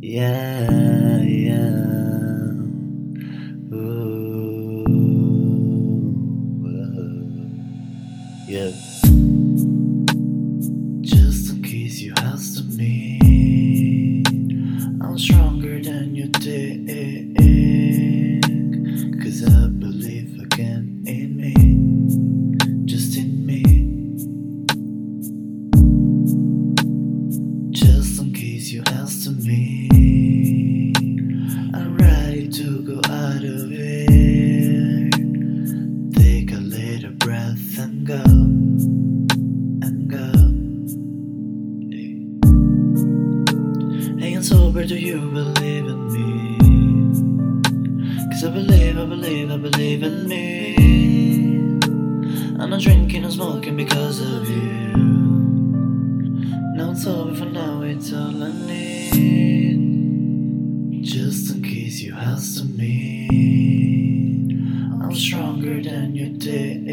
Yeah, yeah. Ooh, uh, yeah. Just in case you asked me. Asked me, I'm ready to go out of here. Take a little breath and go, and go. Hanging sober, do you believe in me? Cause I believe, I believe, I believe in me. I'm not drinking or smoking because of you. Now it's over for now, it's all I need. Case you me, I'm stronger than you think.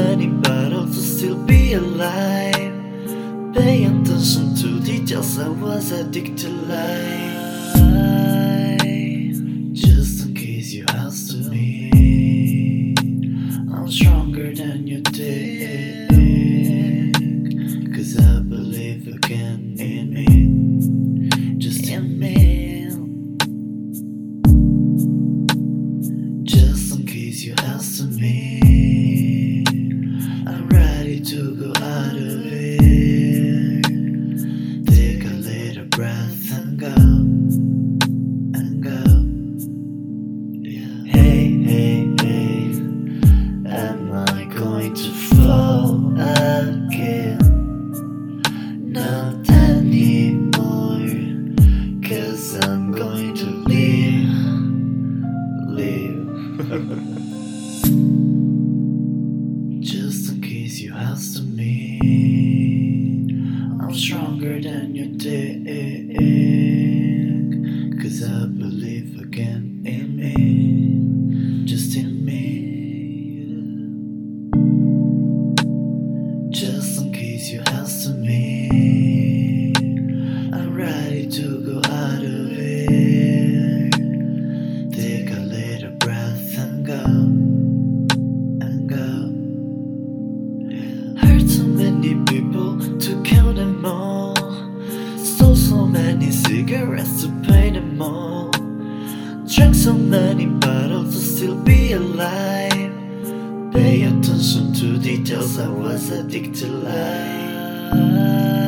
Drank so many bottles to still be alive. Pay attention to details, I was addicted to life. Just in case you asked me, I'm stronger than you think. Cause I believe again in me, just in me. Just in case you asked me, I'm to go out of here. Take a little breath and go, and go. Yeah. Hey, hey, hey, am I going to fall again? Not anymore, cause I'm going to leave, leave. You asked me, I'm stronger than you think. Cause I believe again in cigarettes to pay them all. Drank so many bottles to still be alive. Pay attention to details, I was addicted to life.